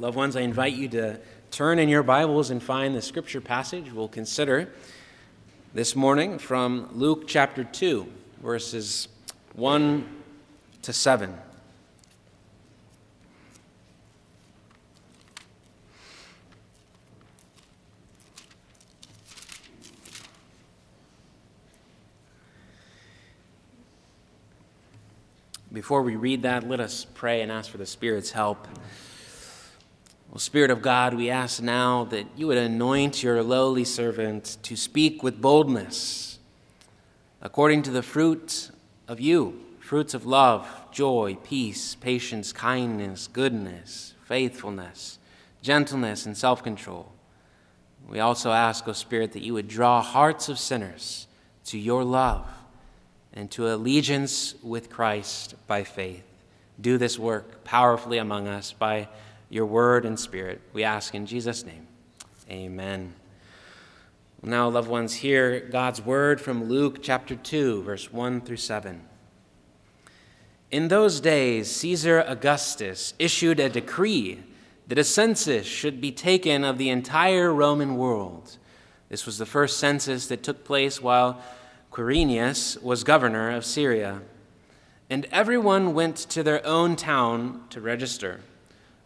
Loved ones, I invite you to turn in your Bibles and find the scripture passage we'll consider this morning from Luke chapter 2, verses 1 to 7. Before we read that, let us pray and ask for the Spirit's help. Well, Spirit of God, we ask now that you would anoint your lowly servant to speak with boldness according to the fruit of you fruits of love, joy, peace, patience, kindness, goodness, faithfulness, gentleness, and self control. We also ask, O Spirit, that you would draw hearts of sinners to your love and to allegiance with Christ by faith. Do this work powerfully among us by your word and spirit. We ask in Jesus' name. Amen. Now, loved ones, hear God's word from Luke chapter 2, verse 1 through 7. In those days, Caesar Augustus issued a decree that a census should be taken of the entire Roman world. This was the first census that took place while Quirinius was governor of Syria, and everyone went to their own town to register.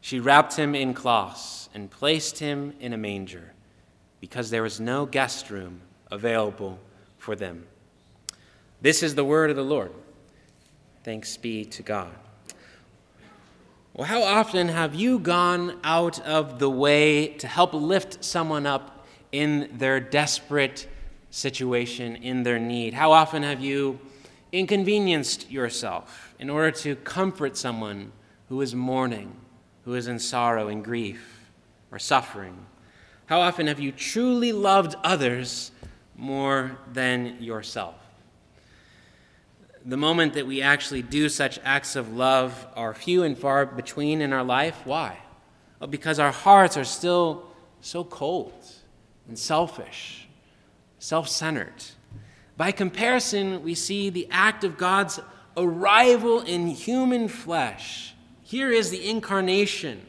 She wrapped him in cloths and placed him in a manger, because there was no guest room available for them. This is the word of the Lord. Thanks be to God. Well, how often have you gone out of the way to help lift someone up in their desperate situation, in their need? How often have you inconvenienced yourself in order to comfort someone who is mourning, who is in sorrow and grief or suffering? How often have you truly loved others more than yourself? The moment that we actually do such acts of love are few and far between in our life. Why? Well, because our hearts are still so cold and selfish, self centered. By comparison, we see the act of God's arrival in human flesh. Here is the incarnation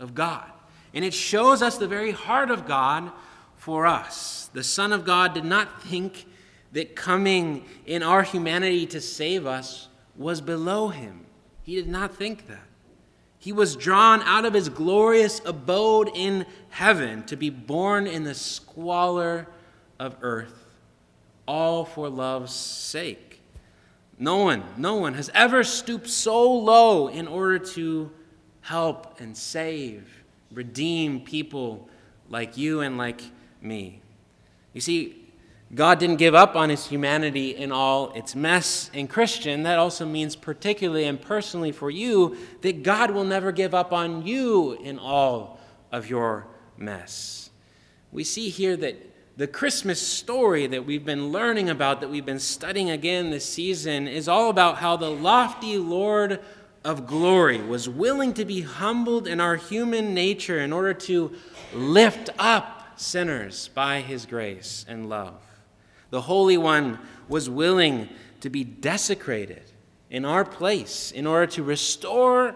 of God. And it shows us the very heart of God for us. The Son of God did not think that coming in our humanity to save us was below him. He did not think that. He was drawn out of his glorious abode in heaven to be born in the squalor of earth all for love's sake. No one, no one has ever stooped so low in order to help and save, redeem people like you and like me. You see, God didn't give up on his humanity in all its mess. And Christian, that also means, particularly and personally for you, that God will never give up on you in all of your mess. We see here that the Christmas story that we've been learning about, that we've been studying again this season, is all about how the lofty Lord of glory was willing to be humbled in our human nature in order to lift up sinners by his grace and love. The Holy One was willing to be desecrated in our place in order to restore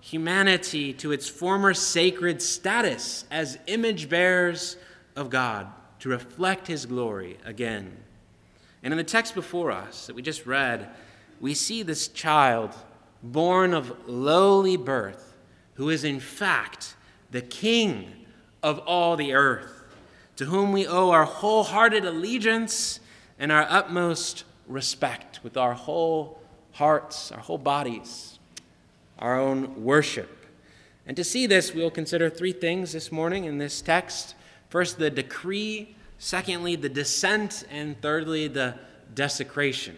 humanity to its former sacred status as image bearers of God to reflect his glory again. And in the text before us that we just read, we see this child born of lowly birth, who is in fact the king of all the earth, to whom we owe our wholehearted allegiance and our utmost respect with our whole hearts, our whole bodies, our own worship. And to see this, we'll consider three things this morning in this text. First, the decree. Secondly, the descent. And thirdly, the desecration.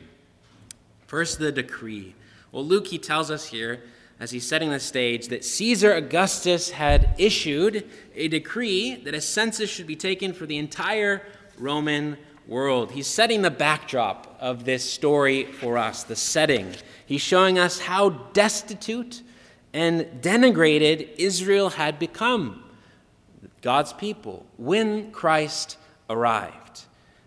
First, the decree. Well, Luke, he tells us here as he's setting the stage, that Caesar Augustus had issued a decree that a census should be taken for the entire Roman world. He's setting the backdrop of this story for us, the setting. He's showing us how destitute and denigrated Israel had become, God's people, when Christ arrived.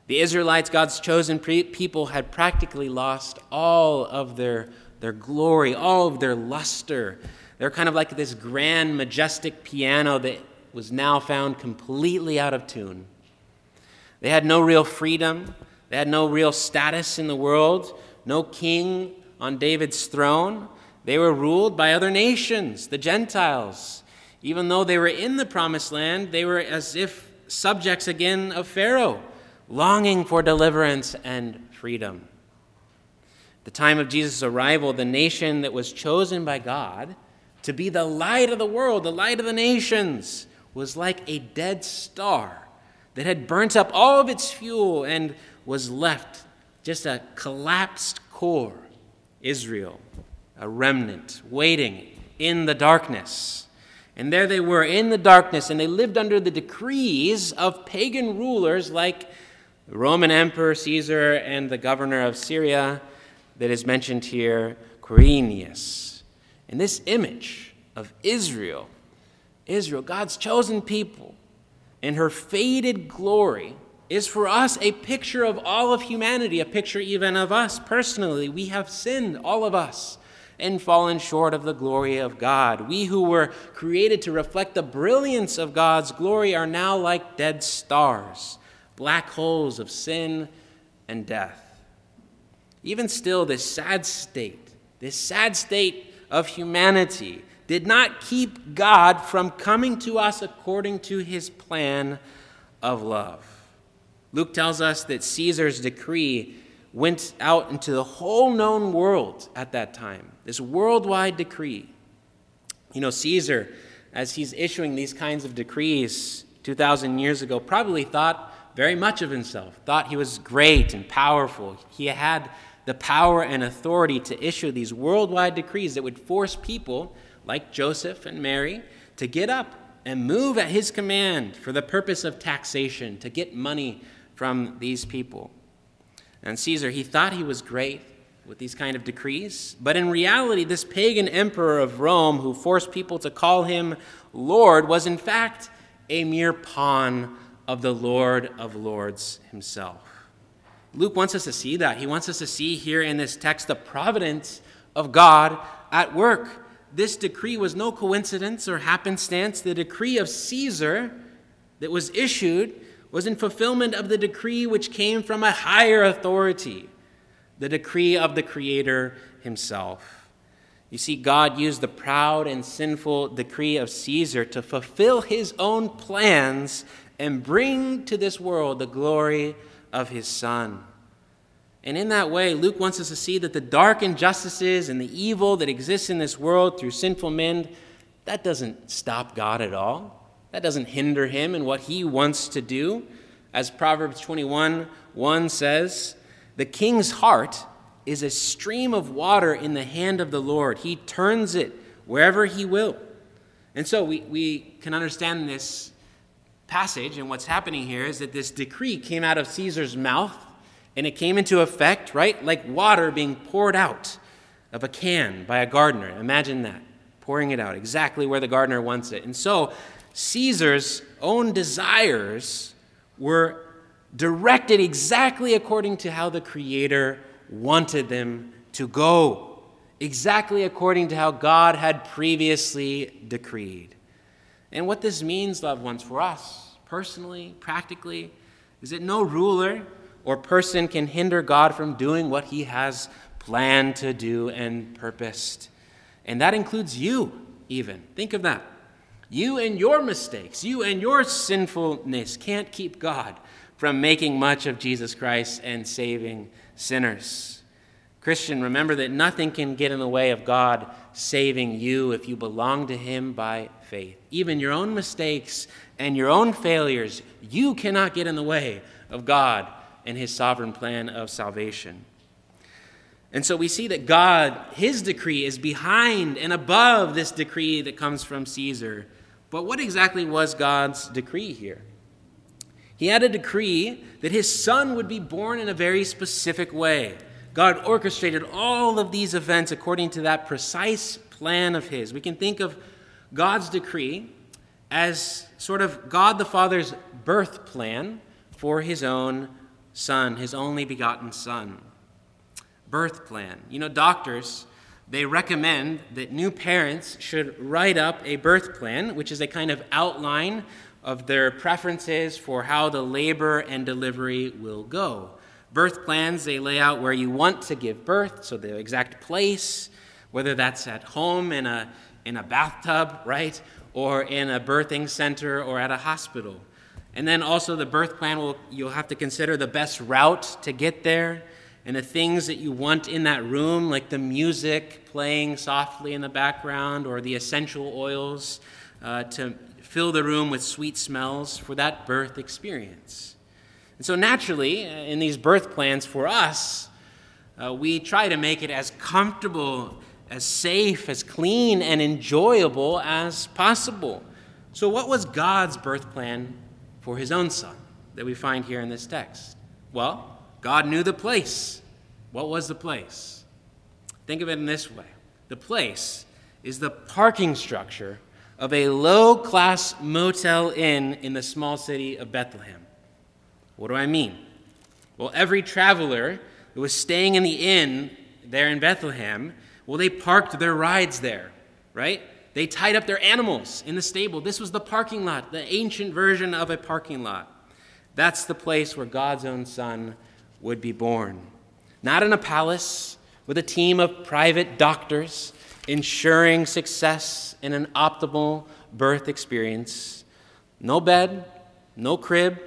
The Israelites, God's chosen people, had practically lost all of their, their glory, all of their luster. They're kind of like this grand, majestic piano that was now found completely out of tune. They had no real freedom, they had no real status in the world, no king on David's throne. They were ruled by other nations, the Gentiles. Even though they were in the promised land, they were as if subjects again of Pharaoh, longing for deliverance and freedom. At the time of Jesus' arrival, the nation that was chosen by God to be the light of the world, the light of the nations, was like a dead star that had burnt up all of its fuel and was left just a collapsed core Israel, a remnant waiting in the darkness. And there they were in the darkness, and they lived under the decrees of pagan rulers like the Roman Emperor Caesar and the governor of Syria that is mentioned here, Quirinius. And this image of Israel, Israel, God's chosen people, and her faded glory is for us a picture of all of humanity, a picture even of us personally. We have sinned, all of us, and fallen short of the glory of God. We who were created to reflect the brilliance of God's glory are now like dead stars, black holes of sin and death. Even still, this sad state, this sad state of humanity, did not keep God from coming to us according to his plan of love. Luke tells us that Caesar's decree went out into the whole known world at that time, this worldwide decree. You know, Caesar, as he's issuing these kinds of decrees 2,000 years ago, probably thought very much of himself, thought he was great and powerful. He had the power and authority to issue these worldwide decrees that would force people like Joseph and Mary, to get up and move at his command for the purpose of taxation, to get money from these people. And Caesar, he thought he was great with these kind of decrees, but in reality, this pagan emperor of Rome who forced people to call him Lord was in fact a mere pawn of the Lord of Lords himself. Luke wants us to see that. He wants us to see here in this text the providence of God at work this decree was no coincidence or happenstance. The decree of Caesar that was issued was in fulfillment of the decree which came from a higher authority, the decree of the Creator himself. You see, God used the proud and sinful decree of Caesar to fulfill his own plans and bring to this world the glory of his Son. And in that way, Luke wants us to see that the dark injustices and the evil that exists in this world through sinful men, that doesn't stop God at all. That doesn't hinder him in what he wants to do. As Proverbs 21 1 says, the king's heart is a stream of water in the hand of the Lord. He turns it wherever he will. And so we, we can understand this passage, and what's happening here is that this decree came out of Caesar's mouth and it came into effect, right? Like water being poured out of a can by a gardener. Imagine that, pouring it out exactly where the gardener wants it. And so Caesar's own desires were directed exactly according to how the Creator wanted them to go, exactly according to how God had previously decreed. And what this means, loved ones, for us, personally, practically, is that no ruler or person can hinder God from doing what he has planned to do and purposed. And that includes you, even. Think of that. You and your mistakes, you and your sinfulness can't keep God from making much of Jesus Christ and saving sinners. Christian, remember that nothing can get in the way of God saving you if you belong to Him by faith. Even your own mistakes and your own failures, you cannot get in the way of God and his sovereign plan of salvation. And so we see that God, his decree, is behind and above this decree that comes from Caesar. But what exactly was God's decree here? He had a decree that his son would be born in a very specific way. God orchestrated all of these events according to that precise plan of his. We can think of God's decree as sort of God the Father's birth plan for his own son, his only begotten son. Birth plan. You know, doctors, they recommend that new parents should write up a birth plan, which is a kind of outline of their preferences for how the labor and delivery will go. Birth plans, they lay out where you want to give birth, so the exact place, whether that's at home in a, in a bathtub, right? Or in a birthing center or at a hospital. And then also the birth plan will you'll have to consider the best route to get there and the things that you want in that room, like the music playing softly in the background or the essential oils uh, to fill the room with sweet smells for that birth experience. And so, naturally, uh, in these birth plans for us, uh, we try to make it as comfortable, as safe, as clean, and enjoyable as possible. So, what was God's birth plan for his own son that we find here in this text? Well, God knew the place. What was the place? Think of it in this way the place is the parking structure of a low class motel inn in the small city of Bethlehem. What do I mean? Well, every traveler who was staying in the inn there in Bethlehem, well, they parked their rides there, right? They tied up their animals in the stable. This was the parking lot, the ancient version of a parking lot. That's the place where God's own Son would be born. Not in a palace with a team of private doctors ensuring success in an optimal birth experience. No bed, no crib.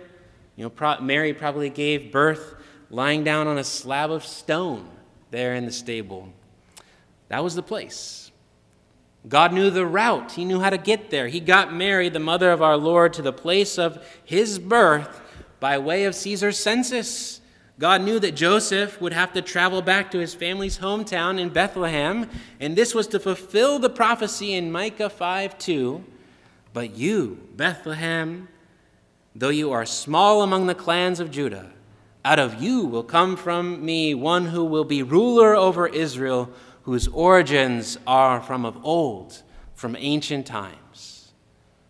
You know, Mary probably gave birth lying down on a slab of stone there in the stable. That was the place. God knew the route, He knew how to get there. He got Mary, the mother of our Lord, to the place of his birth by way of Caesar's census. God knew that Joseph would have to travel back to his family's hometown in Bethlehem, and this was to fulfill the prophecy in Micah 5 2. But you, Bethlehem, though you are small among the clans of Judah, out of you will come from me one who will be ruler over Israel whose origins are from of old, from ancient times.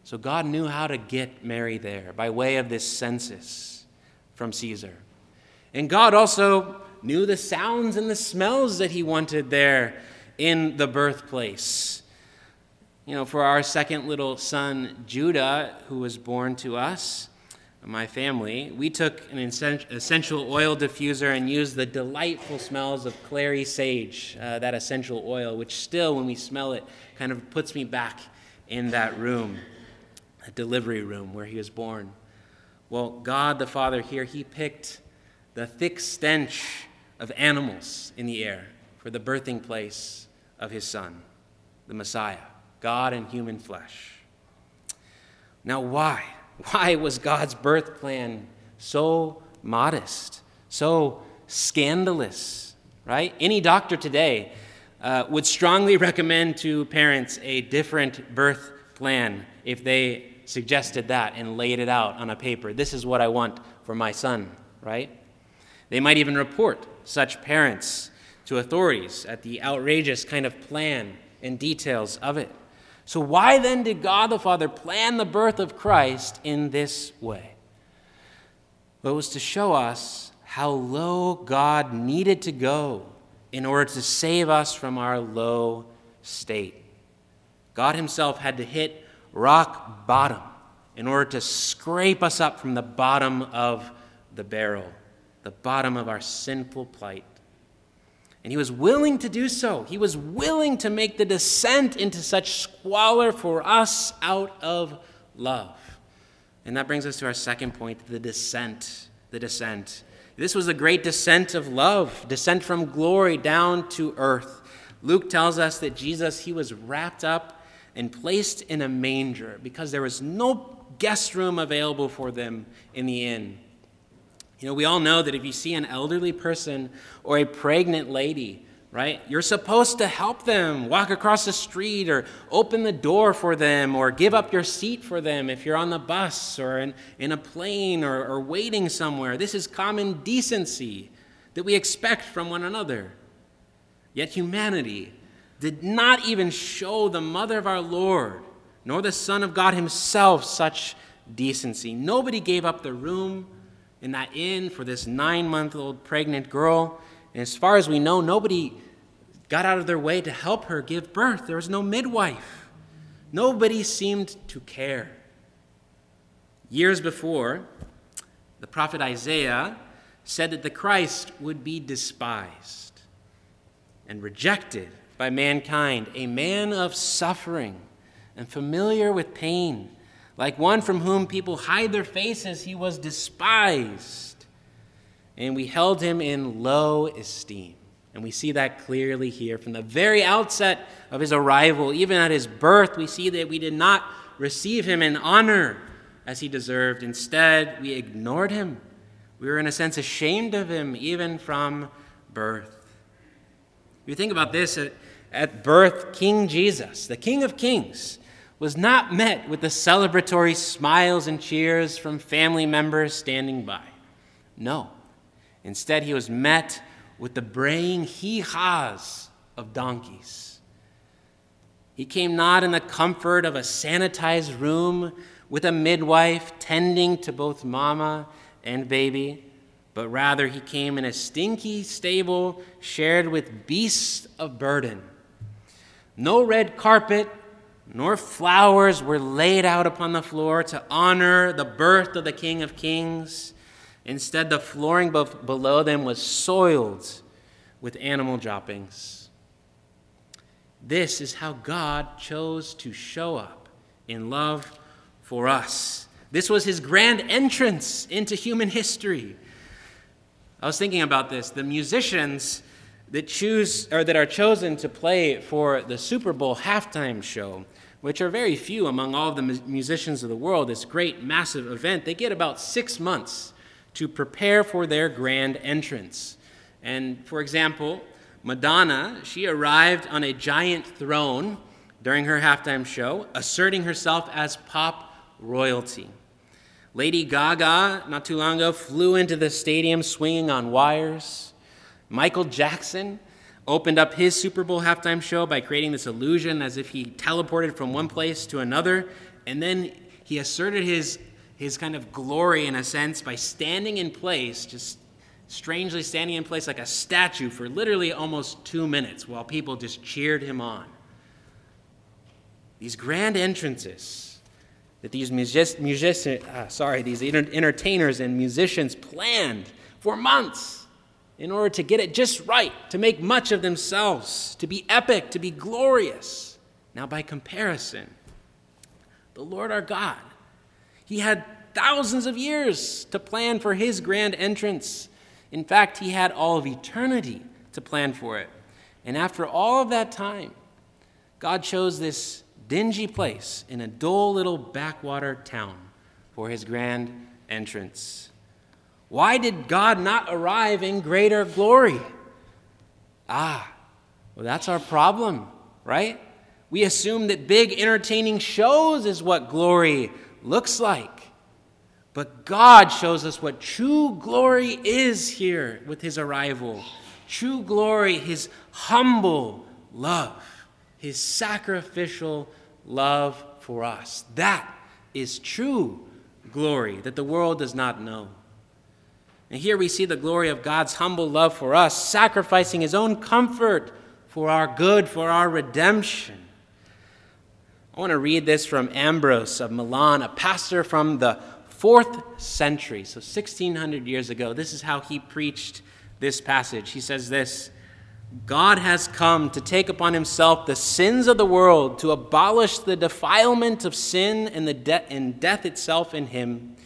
So God knew how to get Mary there by way of this census from Caesar. And God also knew the sounds and the smells that he wanted there in the birthplace. You know, for our second little son, Judah, who was born to us, my family, we took an essential oil diffuser and used the delightful smells of clary sage, uh, that essential oil, which still, when we smell it, kind of puts me back in that room, that delivery room where he was born. Well, God the Father here, he picked the thick stench of animals in the air for the birthing place of his Son, the Messiah, God in human flesh. Now, why? Why was God's birth plan so modest, so scandalous, right? Any doctor today uh, would strongly recommend to parents a different birth plan if they suggested that and laid it out on a paper. This is what I want for my son, right? They might even report such parents to authorities at the outrageous kind of plan and details of it. So, why then did God the Father plan the birth of Christ in this way? Well, it was to show us how low God needed to go in order to save us from our low state. God Himself had to hit rock bottom in order to scrape us up from the bottom of the barrel, the bottom of our sinful plight. And he was willing to do so. He was willing to make the descent into such squalor for us out of love. And that brings us to our second point the descent. The descent. This was a great descent of love, descent from glory down to earth. Luke tells us that Jesus, he was wrapped up and placed in a manger because there was no guest room available for them in the inn. You know, we all know that if you see an elderly person or a pregnant lady, right, you're supposed to help them walk across the street or open the door for them or give up your seat for them if you're on the bus or in, in a plane or, or waiting somewhere. This is common decency that we expect from one another. Yet humanity did not even show the mother of our Lord, nor the Son of God himself, such decency. Nobody gave up the room in that inn for this nine month old pregnant girl. And as far as we know, nobody got out of their way to help her give birth. There was no midwife. Nobody seemed to care. Years before, the prophet Isaiah said that the Christ would be despised and rejected by mankind, a man of suffering and familiar with pain like one from whom people hide their faces, he was despised. And we held him in low esteem. And we see that clearly here. From the very outset of his arrival, even at his birth, we see that we did not receive him in honor as he deserved. Instead, we ignored him. We were, in a sense, ashamed of him, even from birth. If you think about this, at, at birth, King Jesus, the King of Kings, was not met with the celebratory smiles and cheers from family members standing by. No. Instead, he was met with the braying hee haws of donkeys. He came not in the comfort of a sanitized room with a midwife tending to both mama and baby, but rather he came in a stinky stable shared with beasts of burden. No red carpet, nor flowers were laid out upon the floor to honor the birth of the King of Kings. Instead, the flooring below them was soiled with animal droppings. This is how God chose to show up in love for us. This was his grand entrance into human history. I was thinking about this. The musicians that choose or that are chosen to play for the Super Bowl halftime show which are very few among all of the musicians of the world, this great, massive event, they get about six months to prepare for their grand entrance. And for example, Madonna, she arrived on a giant throne during her halftime show, asserting herself as pop royalty. Lady Gaga, not too long ago, flew into the stadium swinging on wires. Michael Jackson, opened up his Super Bowl halftime show by creating this illusion as if he teleported from one place to another. And then he asserted his, his kind of glory, in a sense, by standing in place, just strangely standing in place like a statue for literally almost two minutes while people just cheered him on. These grand entrances that these music, music, uh, sorry, these entertainers and musicians planned for months in order to get it just right, to make much of themselves, to be epic, to be glorious. Now, by comparison, the Lord our God, He had thousands of years to plan for His grand entrance. In fact, He had all of eternity to plan for it. And after all of that time, God chose this dingy place in a dull little backwater town for His grand entrance. Why did God not arrive in greater glory? Ah, well, that's our problem, right? We assume that big entertaining shows is what glory looks like. But God shows us what true glory is here with his arrival. True glory, his humble love, his sacrificial love for us. That is true glory that the world does not know. And here we see the glory of God's humble love for us, sacrificing his own comfort for our good, for our redemption. I want to read this from Ambrose of Milan, a pastor from the fourth century, so 1600 years ago. This is how he preached this passage. He says this God has come to take upon himself the sins of the world, to abolish the defilement of sin and, the de- and death itself in him.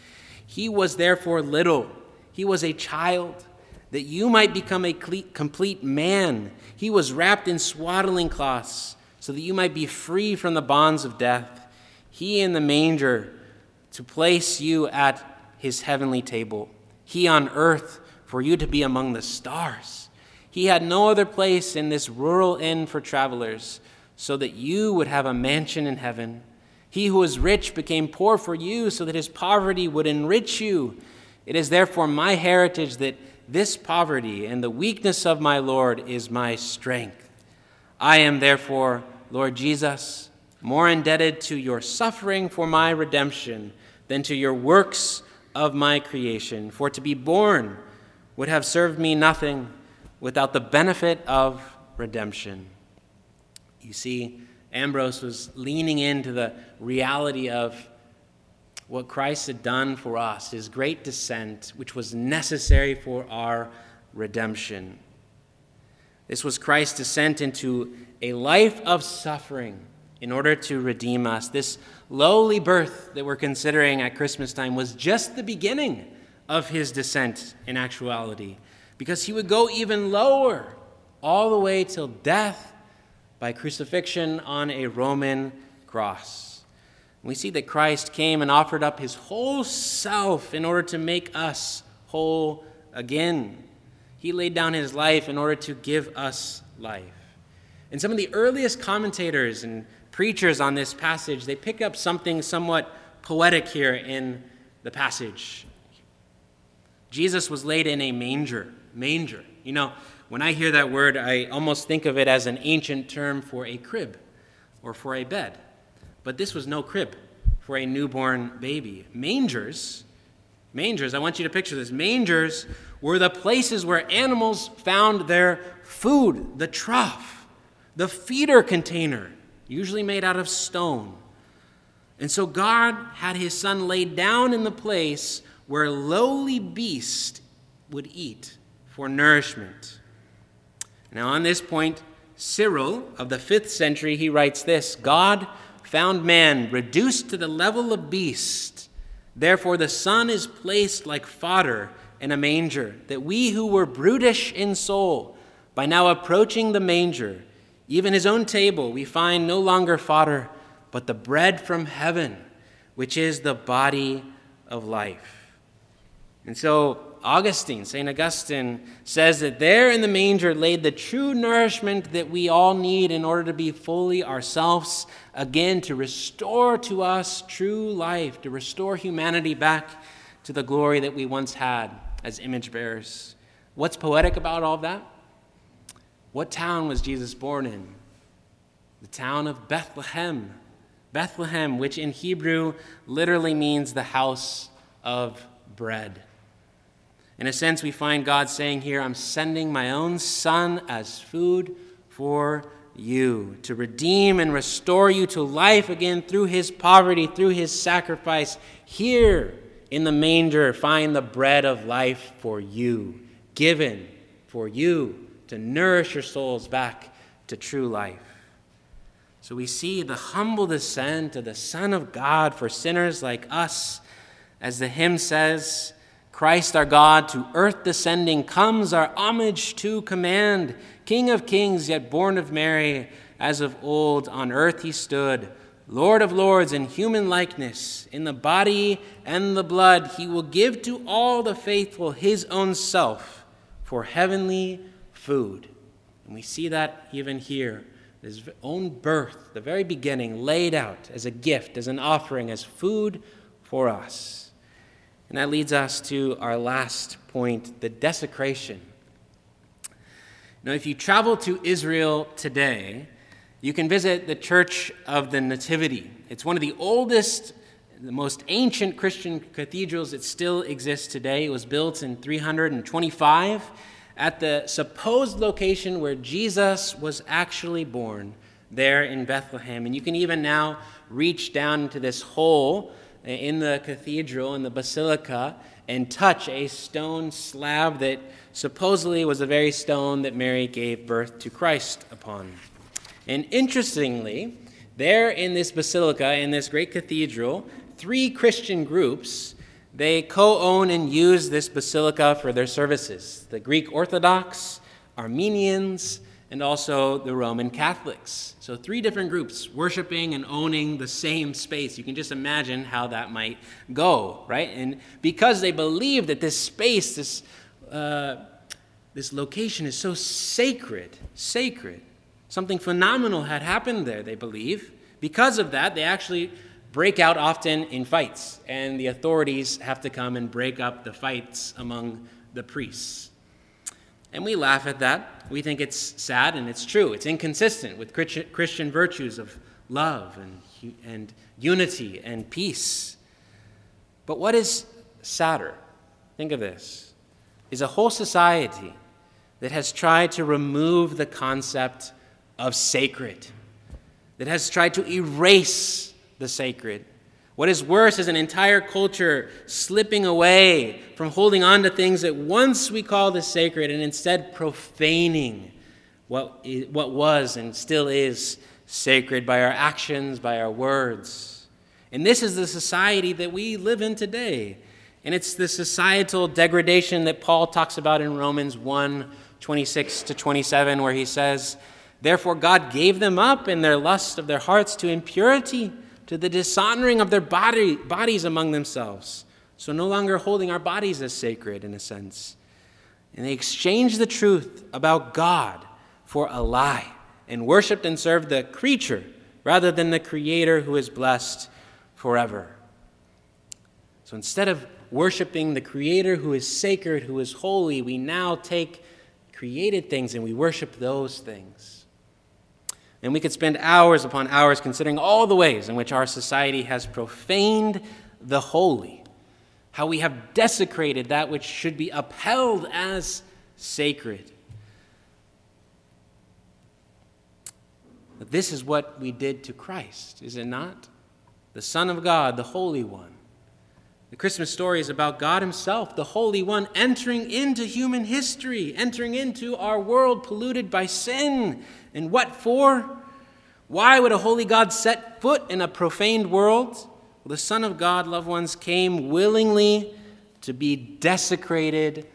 He was therefore little he was a child, that you might become a complete man. He was wrapped in swaddling cloths, so that you might be free from the bonds of death. He in the manger to place you at his heavenly table. he on earth for you to be among the stars. He had no other place in this rural inn for travelers, so that you would have a mansion in heaven. He who was rich became poor for you, so that his poverty would enrich you. It is therefore my heritage that this poverty and the weakness of my Lord is my strength. I am therefore, Lord Jesus, more indebted to your suffering for my redemption than to your works of my creation. For to be born would have served me nothing without the benefit of redemption. You see, Ambrose was leaning into the reality of what Christ had done for us, his great descent, which was necessary for our redemption. This was Christ's descent into a life of suffering in order to redeem us. This lowly birth that we're considering at Christmas time was just the beginning of his descent in actuality, because he would go even lower, all the way till death by crucifixion on a Roman cross. We see that Christ came and offered up his whole self in order to make us whole again. He laid down his life in order to give us life. And some of the earliest commentators and preachers on this passage, they pick up something somewhat poetic here in the passage. Jesus was laid in a manger. Manger. You know, when I hear that word, I almost think of it as an ancient term for a crib or for a bed. But this was no crib for a newborn baby. Mangers, mangers, I want you to picture this. Mangers were the places where animals found their food, the trough, the feeder container usually made out of stone. And so God had his son laid down in the place where lowly beast would eat for nourishment. Now, on this point, Cyril of the fifth century, he writes this God found man reduced to the level of beast. Therefore, the Son is placed like fodder in a manger, that we who were brutish in soul, by now approaching the manger, even his own table, we find no longer fodder, but the bread from heaven, which is the body of life. And so, Augustine, St. Augustine, says that there in the manger laid the true nourishment that we all need in order to be fully ourselves again, to restore to us true life, to restore humanity back to the glory that we once had as image bearers. What's poetic about all that? What town was Jesus born in? The town of Bethlehem. Bethlehem, which in Hebrew literally means the house of bread. In a sense, we find God saying here, I'm sending my own son as food for you, to redeem and restore you to life again through his poverty, through his sacrifice. Here in the manger, find the bread of life for you, given for you to nourish your souls back to true life. So we see the humble descent of the Son of God for sinners like us. As the hymn says, Christ our God to earth descending comes our homage to command. King of kings, yet born of Mary, as of old on earth he stood. Lord of lords in human likeness, in the body and the blood, he will give to all the faithful his own self for heavenly food. And we see that even here. His own birth, the very beginning, laid out as a gift, as an offering, as food for us. And that leads us to our last point the desecration. Now, if you travel to Israel today, you can visit the Church of the Nativity. It's one of the oldest, the most ancient Christian cathedrals that still exists today. It was built in 325 at the supposed location where Jesus was actually born, there in Bethlehem. And you can even now reach down into this hole in the cathedral, in the basilica, and touch a stone slab that supposedly was the very stone that Mary gave birth to Christ upon. And interestingly, there in this basilica, in this great cathedral, three Christian groups they co own and use this basilica for their services the Greek Orthodox, Armenians, and also the Roman Catholics. So, three different groups worshiping and owning the same space. You can just imagine how that might go, right? And because they believe that this space, this, uh, this location is so sacred, sacred, something phenomenal had happened there, they believe. Because of that, they actually break out often in fights, and the authorities have to come and break up the fights among the priests. And we laugh at that. We think it's sad, and it's true. It's inconsistent with Christian virtues of love and, and unity and peace. But what is sadder? Think of this is a whole society that has tried to remove the concept of sacred, that has tried to erase the sacred. What is worse is an entire culture slipping away from holding on to things that once we called as sacred and instead profaning what, what was and still is sacred by our actions, by our words. And this is the society that we live in today. And it's the societal degradation that Paul talks about in Romans 1 26 to 27, where he says, Therefore, God gave them up in their lust of their hearts to impurity to the dishonoring of their body, bodies among themselves. So, no longer holding our bodies as sacred in a sense. And they exchanged the truth about God for a lie and worshiped and served the creature rather than the Creator who is blessed forever. So, instead of worshiping the Creator who is sacred, who is holy, we now take created things and we worship those things. And we could spend hours upon hours considering all the ways in which our society has profaned the holy, how we have desecrated that which should be upheld as sacred. But this is what we did to Christ, is it not? The Son of God, the Holy One. The Christmas story is about God Himself, the Holy One, entering into human history, entering into our world polluted by sin and what for? Why would a holy God set foot in a profaned world? Well, the Son of God, loved ones, came willingly to be desecrated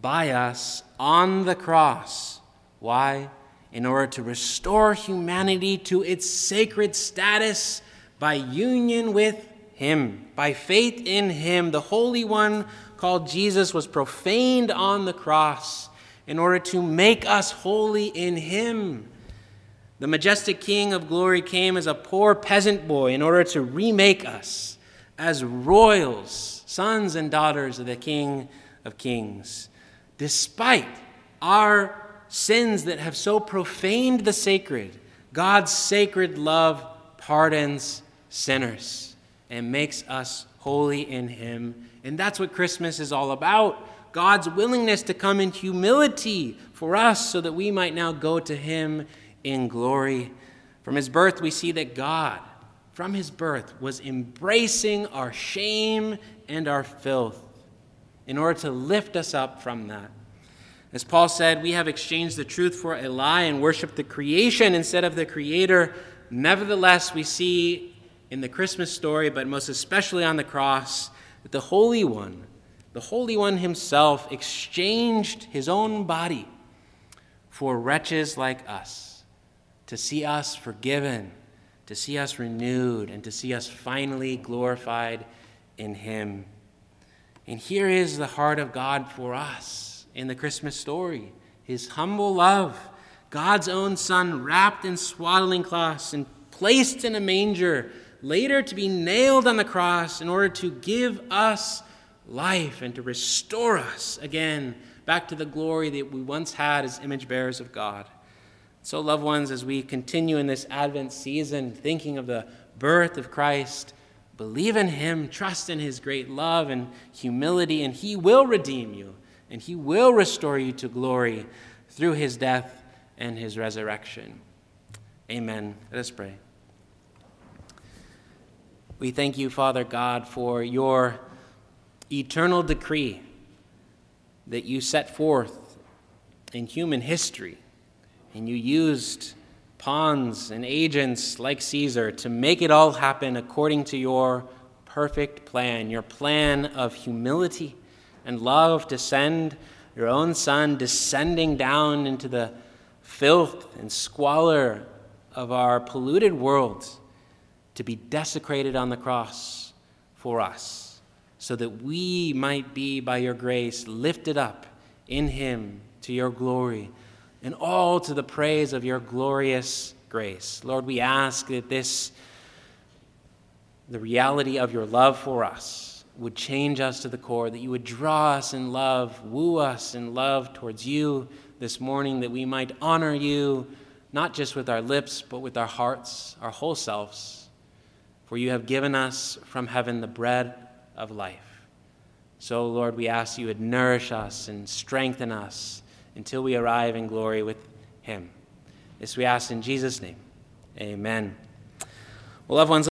by us on the cross. Why? In order to restore humanity to its sacred status by union with Him, by faith in Him. The Holy One called Jesus was profaned on the cross in order to make us holy in Him. The majestic King of glory came as a poor peasant boy in order to remake us as royals, sons and daughters of the King of kings. Despite our sins that have so profaned the sacred, God's sacred love pardons sinners and makes us holy in Him. And that's what Christmas is all about God's willingness to come in humility for us so that we might now go to Him in glory. From his birth, we see that God, from his birth, was embracing our shame and our filth in order to lift us up from that. As Paul said, we have exchanged the truth for a lie and worshiped the creation instead of the Creator. Nevertheless, we see in the Christmas story, but most especially on the cross, that the Holy One, the Holy One himself, exchanged his own body for wretches like us to see us forgiven, to see us renewed, and to see us finally glorified in Him. And here is the heart of God for us in the Christmas story His humble love, God's own Son wrapped in swaddling cloths and placed in a manger, later to be nailed on the cross in order to give us life and to restore us again back to the glory that we once had as image bearers of God. So, loved ones, as we continue in this Advent season, thinking of the birth of Christ, believe in Him, trust in His great love and humility, and He will redeem you, and He will restore you to glory through His death and His resurrection. Amen. Let us pray. We thank you, Father God, for your eternal decree that you set forth in human history and you used pawns and agents like Caesar to make it all happen according to your perfect plan, your plan of humility and love to send your own son descending down into the filth and squalor of our polluted world to be desecrated on the cross for us, so that we might be, by your grace, lifted up in him to your glory, and all to the praise of your glorious grace. Lord, we ask that this, the reality of your love for us, would change us to the core, that you would draw us in love, woo us in love towards you this morning, that we might honor you, not just with our lips, but with our hearts, our whole selves. For you have given us from heaven the bread of life. So, Lord, we ask you would nourish us and strengthen us until we arrive in glory with him. This we ask in Jesus' name. Amen. Well, loved ones,